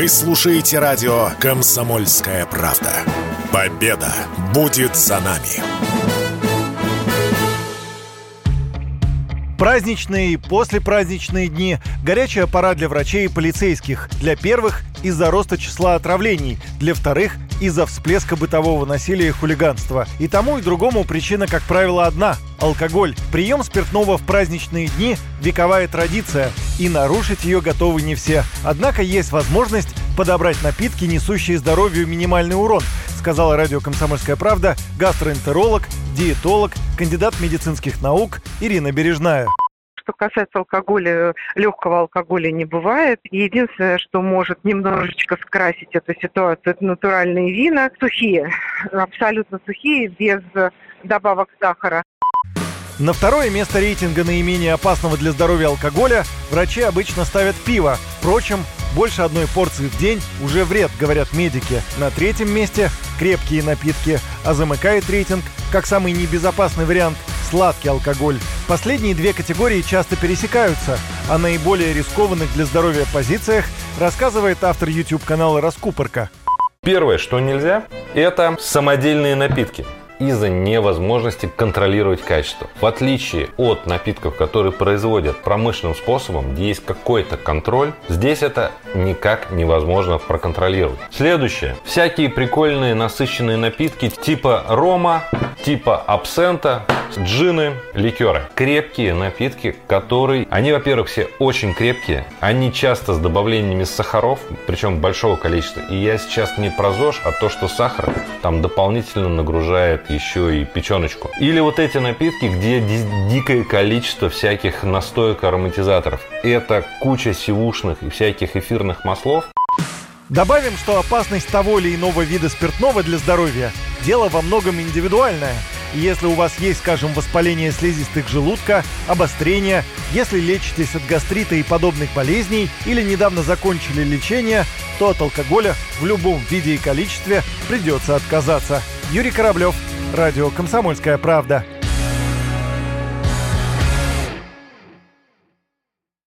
Вы слушаете радио «Комсомольская правда». Победа будет за нами. Праздничные и послепраздничные дни, горячая пора для врачей и полицейских. Для первых – из-за роста числа отравлений, для вторых – из-за всплеска бытового насилия и хулиганства. И тому и другому причина, как правило, одна – алкоголь. Прием спиртного в праздничные дни – вековая традиция, и нарушить ее готовы не все. Однако есть возможность подобрать напитки, несущие здоровью минимальный урон, сказала радио «Комсомольская правда» гастроэнтеролог, диетолог, кандидат медицинских наук Ирина Бережная что касается алкоголя, легкого алкоголя не бывает. Единственное, что может немножечко скрасить эту ситуацию, это натуральные вина. Сухие, абсолютно сухие, без добавок сахара. На второе место рейтинга наименее опасного для здоровья алкоголя врачи обычно ставят пиво. Впрочем, больше одной порции в день уже вред, говорят медики. На третьем месте крепкие напитки, а замыкает рейтинг как самый небезопасный вариант сладкий алкоголь. Последние две категории часто пересекаются. О наиболее рискованных для здоровья позициях рассказывает автор YouTube-канала «Раскупорка». Первое, что нельзя, это самодельные напитки из-за невозможности контролировать качество. В отличие от напитков, которые производят промышленным способом, где есть какой-то контроль, здесь это никак невозможно проконтролировать. Следующее. Всякие прикольные насыщенные напитки типа рома, типа абсента, джины, ликеры. Крепкие напитки, которые, они, во-первых, все очень крепкие, они часто с добавлениями сахаров, причем большого количества. И я сейчас не про ЗОЖ, а то, что сахар там дополнительно нагружает еще и печеночку. Или вот эти напитки, где дикое количество всяких настоек ароматизаторов. Это куча сивушных и всяких эфирных маслов. Добавим, что опасность того или иного вида спиртного для здоровья – дело во многом индивидуальное – если у вас есть, скажем, воспаление слизистых желудка, обострение, если лечитесь от гастрита и подобных болезней или недавно закончили лечение, то от алкоголя в любом виде и количестве придется отказаться. Юрий Кораблев, Радио «Комсомольская правда».